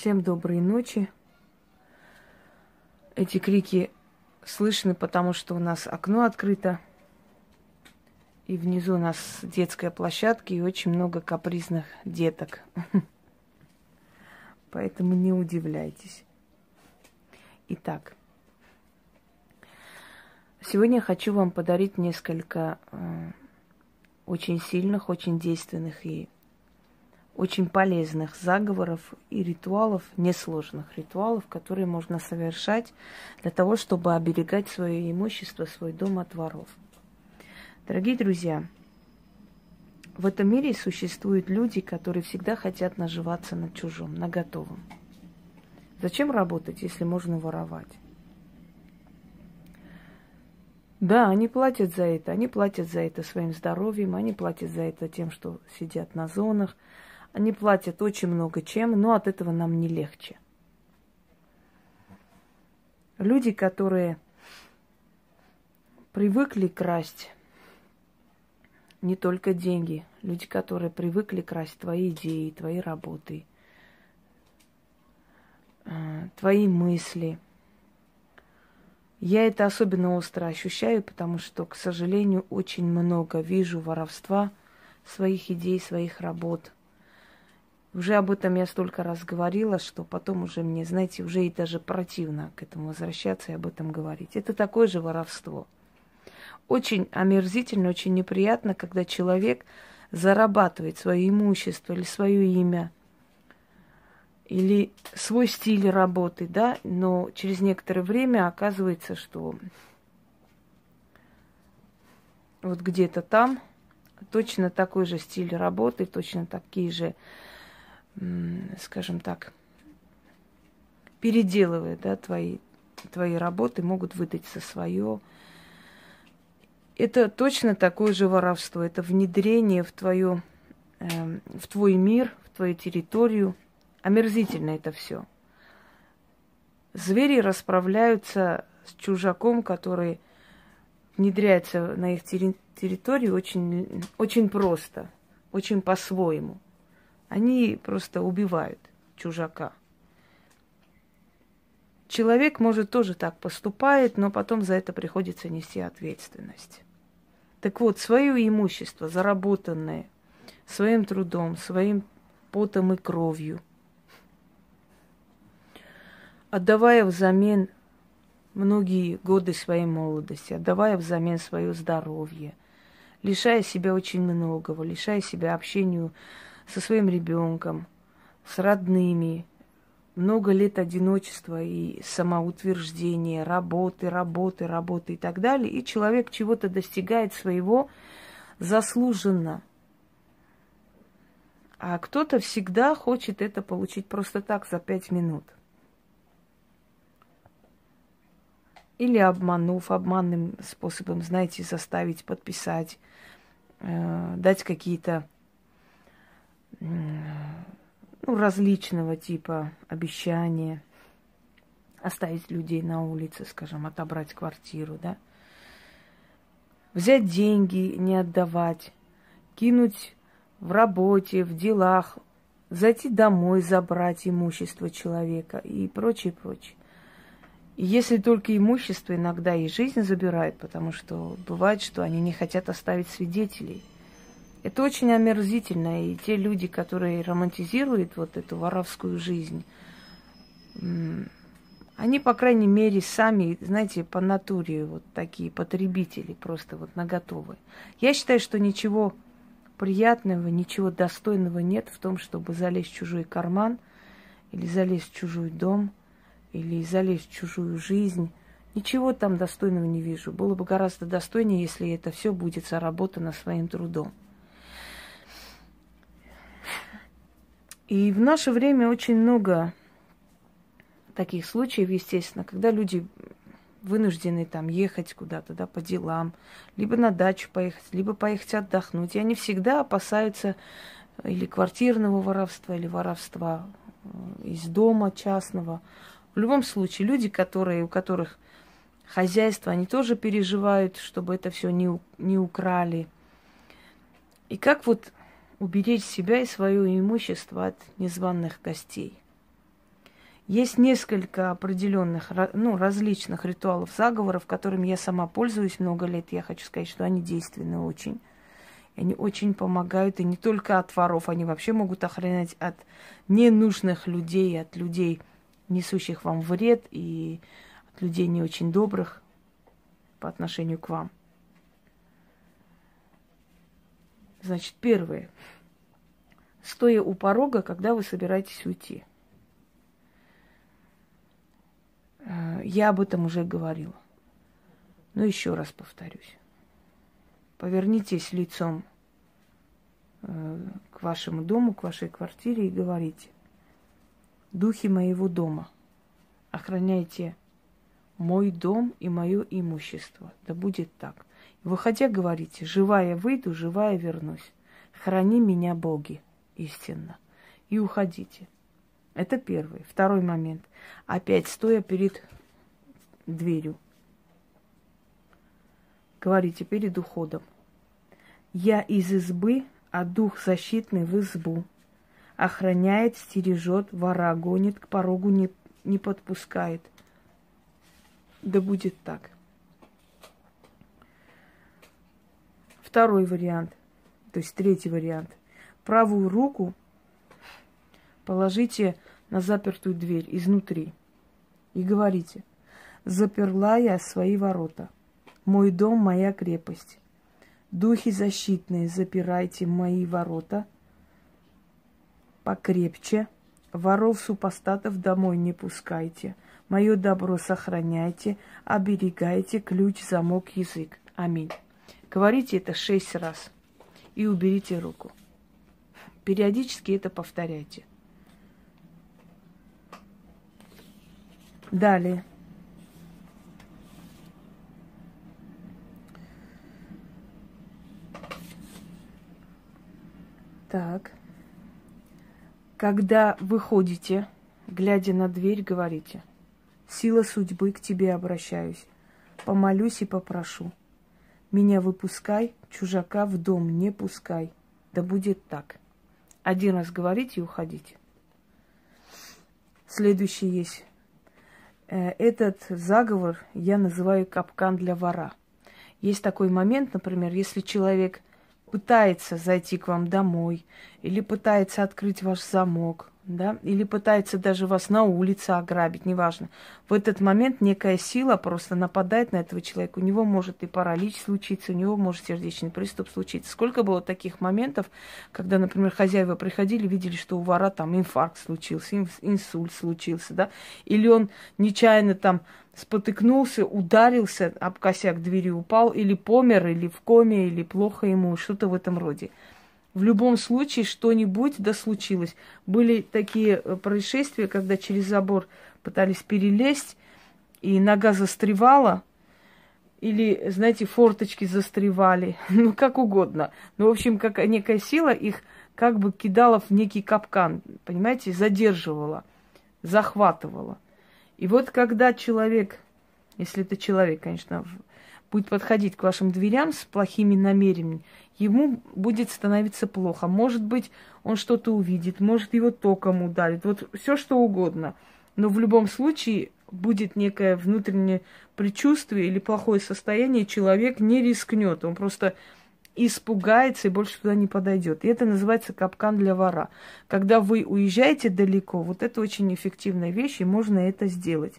Всем доброй ночи. Эти крики слышны, потому что у нас окно открыто. И внизу у нас детская площадка и очень много капризных деток. Поэтому не удивляйтесь. Итак, сегодня хочу вам подарить несколько э, очень сильных, очень действенных и очень полезных заговоров и ритуалов, несложных ритуалов, которые можно совершать для того, чтобы оберегать свое имущество, свой дом от воров. Дорогие друзья, в этом мире существуют люди, которые всегда хотят наживаться на чужом, на готовом. Зачем работать, если можно воровать? Да, они платят за это. Они платят за это своим здоровьем, они платят за это тем, что сидят на зонах, они платят очень много чем, но от этого нам не легче. Люди, которые привыкли красть не только деньги, люди, которые привыкли красть твои идеи, твои работы, э, твои мысли. Я это особенно остро ощущаю, потому что, к сожалению, очень много вижу воровства своих идей, своих работ – уже об этом я столько раз говорила, что потом уже мне, знаете, уже и даже противно к этому возвращаться и об этом говорить. Это такое же воровство. Очень омерзительно, очень неприятно, когда человек зарабатывает свое имущество или свое имя, или свой стиль работы, да, но через некоторое время оказывается, что вот где-то там точно такой же стиль работы, точно такие же скажем так, переделывая да, твои, твои работы, могут выдать за свое. Это точно такое же воровство, это внедрение в, твою, э, в твой мир, в твою территорию. Омерзительно это все. Звери расправляются с чужаком, который внедряется на их территорию очень, очень просто, очень по-своему – они просто убивают чужака. Человек, может, тоже так поступает, но потом за это приходится нести ответственность. Так вот, свое имущество, заработанное своим трудом, своим потом и кровью, отдавая взамен многие годы своей молодости, отдавая взамен свое здоровье, лишая себя очень многого, лишая себя общению со своим ребенком, с родными, много лет одиночества и самоутверждения, работы, работы, работы и так далее, и человек чего-то достигает своего заслуженно. А кто-то всегда хочет это получить просто так за пять минут. Или обманув, обманным способом, знаете, заставить подписать, э, дать какие-то ну, различного типа обещания, оставить людей на улице, скажем, отобрать квартиру, да, взять деньги, не отдавать, кинуть в работе, в делах, зайти домой, забрать имущество человека и прочее, прочее. И если только имущество, иногда и жизнь забирают, потому что бывает, что они не хотят оставить свидетелей. Это очень омерзительно. И те люди, которые романтизируют вот эту воровскую жизнь, они, по крайней мере, сами, знаете, по натуре вот такие потребители, просто вот наготовы. Я считаю, что ничего приятного, ничего достойного нет в том, чтобы залезть в чужой карман или залезть в чужой дом, или залезть в чужую жизнь. Ничего там достойного не вижу. Было бы гораздо достойнее, если это все будет заработано своим трудом. И в наше время очень много таких случаев, естественно, когда люди вынуждены там ехать куда-то, да, по делам, либо на дачу поехать, либо поехать отдохнуть. И они всегда опасаются или квартирного воровства, или воровства э, из дома частного. В любом случае, люди, которые, у которых хозяйство, они тоже переживают, чтобы это все не, не украли. И как вот уберечь себя и свое имущество от незваных гостей. Есть несколько определенных, ну, различных ритуалов заговоров, которыми я сама пользуюсь много лет. Я хочу сказать, что они действенны очень. Они очень помогают, и не только от воров, они вообще могут охранять от ненужных людей, от людей, несущих вам вред, и от людей не очень добрых по отношению к вам. Значит, первое. Стоя у порога, когда вы собираетесь уйти. Э, я об этом уже говорила. Но еще раз повторюсь. Повернитесь лицом э, к вашему дому, к вашей квартире и говорите. Духи моего дома, охраняйте мой дом и мое имущество. Да будет так. Выходя, говорите, живая выйду, живая вернусь. Храни меня, боги, истинно. И уходите. Это первый. Второй момент. Опять стоя перед дверью. Говорите перед уходом. Я из избы, а дух защитный в избу. Охраняет, стережет, вора гонит, к порогу не, не подпускает. Да будет так. Второй вариант, то есть третий вариант. Правую руку положите на запертую дверь изнутри и говорите, заперла я свои ворота, мой дом, моя крепость. Духи защитные, запирайте мои ворота покрепче, воров супостатов домой не пускайте, мое добро сохраняйте, оберегайте ключ, замок, язык. Аминь. Говорите это шесть раз и уберите руку. Периодически это повторяйте. Далее. Так. Когда выходите, глядя на дверь, говорите. Сила судьбы к тебе обращаюсь. Помолюсь и попрошу. Меня выпускай, чужака в дом не пускай. Да будет так. Один раз говорите и уходите. Следующий есть. Э, этот заговор я называю капкан для вора. Есть такой момент, например, если человек пытается зайти к вам домой или пытается открыть ваш замок, да, или пытается даже вас на улице ограбить, неважно. В этот момент некая сила просто нападает на этого человека. У него может и паралич случиться, у него может сердечный приступ случиться. Сколько было таких моментов, когда, например, хозяева приходили, видели, что у вора там инфаркт случился, инсульт случился, да, или он нечаянно там спотыкнулся, ударился об косяк двери, упал, или помер, или в коме, или плохо ему, что-то в этом роде. В любом случае что-нибудь да случилось. Были такие э, происшествия, когда через забор пытались перелезть, и нога застревала, или, знаете, форточки застревали, ну, как угодно. Ну, в общем, как некая сила их как бы кидала в некий капкан, понимаете, задерживала, захватывала. И вот когда человек, если это человек, конечно, будет подходить к вашим дверям с плохими намерениями, ему будет становиться плохо. Может быть, он что-то увидит, может, его током ударит, вот все что угодно. Но в любом случае будет некое внутреннее предчувствие или плохое состояние, человек не рискнет, он просто испугается и больше туда не подойдет. И это называется капкан для вора. Когда вы уезжаете далеко, вот это очень эффективная вещь, и можно это сделать.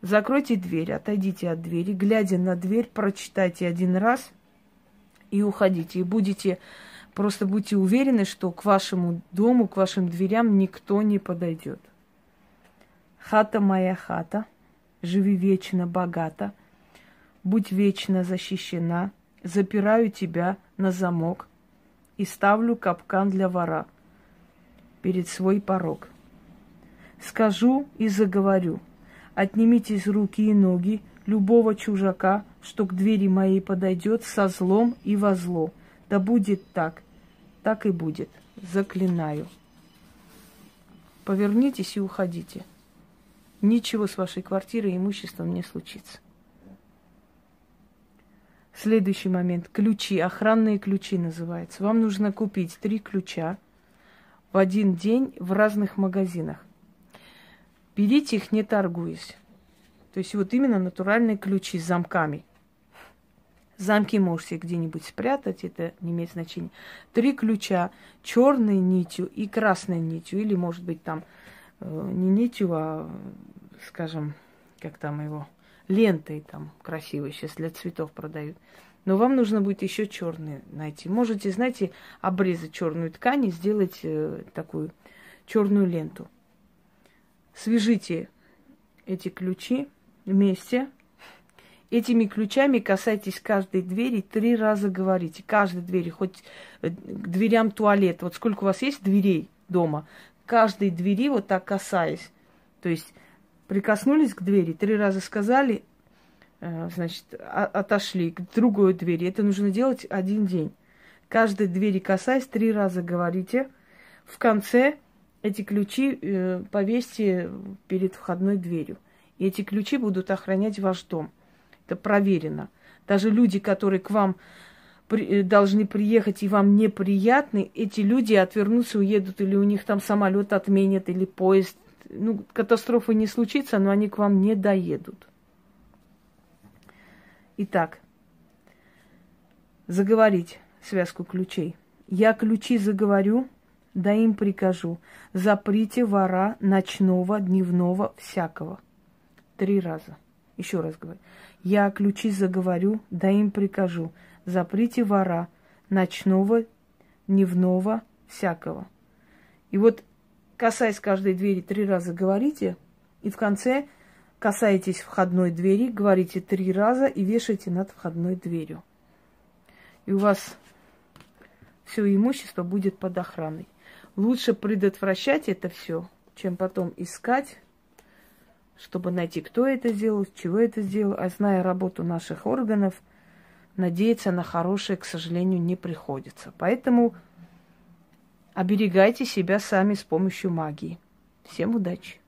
Закройте дверь, отойдите от двери, глядя на дверь, прочитайте один раз и уходите. И будете, просто будьте уверены, что к вашему дому, к вашим дверям никто не подойдет. Хата моя хата, живи вечно богата, будь вечно защищена, запираю тебя на замок и ставлю капкан для вора перед свой порог. Скажу и заговорю – Отнимите из руки и ноги любого чужака, что к двери моей подойдет со злом и во зло. Да будет так, так и будет. Заклинаю. Повернитесь и уходите. Ничего с вашей квартирой и имуществом не случится. Следующий момент. Ключи. Охранные ключи называется. Вам нужно купить три ключа в один день в разных магазинах. берите их не торгуясь. То есть вот именно натуральные ключи с замками. Замки можете где-нибудь спрятать, это не имеет значения. Три ключа черной нитью и красной нитью, или может быть там э, не нитью, а, скажем, как там его, лентой там красивой сейчас для цветов продают. Но вам нужно будет еще черные найти. Можете, знаете, обрезать черную ткань и сделать э, такую черную ленту. Свяжите эти ключи вместе. Этими ключами касайтесь каждой двери, три раза говорите. Каждой двери, хоть э, к дверям туалет. Вот сколько у вас есть дверей дома, каждой двери вот так касаясь. То есть прикоснулись к двери, три раза сказали, э, значит, отошли к другой двери. Это нужно делать один день. Каждой двери касаясь, три раза говорите. В конце эти ключи э, повесьте перед входной дверью. И эти ключи будут охранять ваш дом. Это проверено. Даже люди, которые к вам э, должны приехать и вам неприятны, эти люди отвернутся, уедут, или у них там самолет отменят, или поезд ну, катастрофы не случится, но они к вам не доедут. Итак, заговорить связку ключей. Я ключи заговорю, да им прикажу. Заприте вора ночного, дневного, всякого. Три раза. Еще раз говорю. Я ключи заговорю, да им прикажу. Заприте вора ночного, дневного, всякого. И вот касаясь каждой двери, три раза говорите, и в конце касаетесь входной двери, говорите три раза и вешаете над входной дверью. И у вас все имущество будет под охраной. Лучше предотвращать это все, чем потом искать, чтобы найти, кто это сделал, чего это сделал. А зная работу наших органов, надеяться на хорошее, к сожалению, не приходится. Поэтому Оберегайте себя сами с помощью магии. Всем удачи!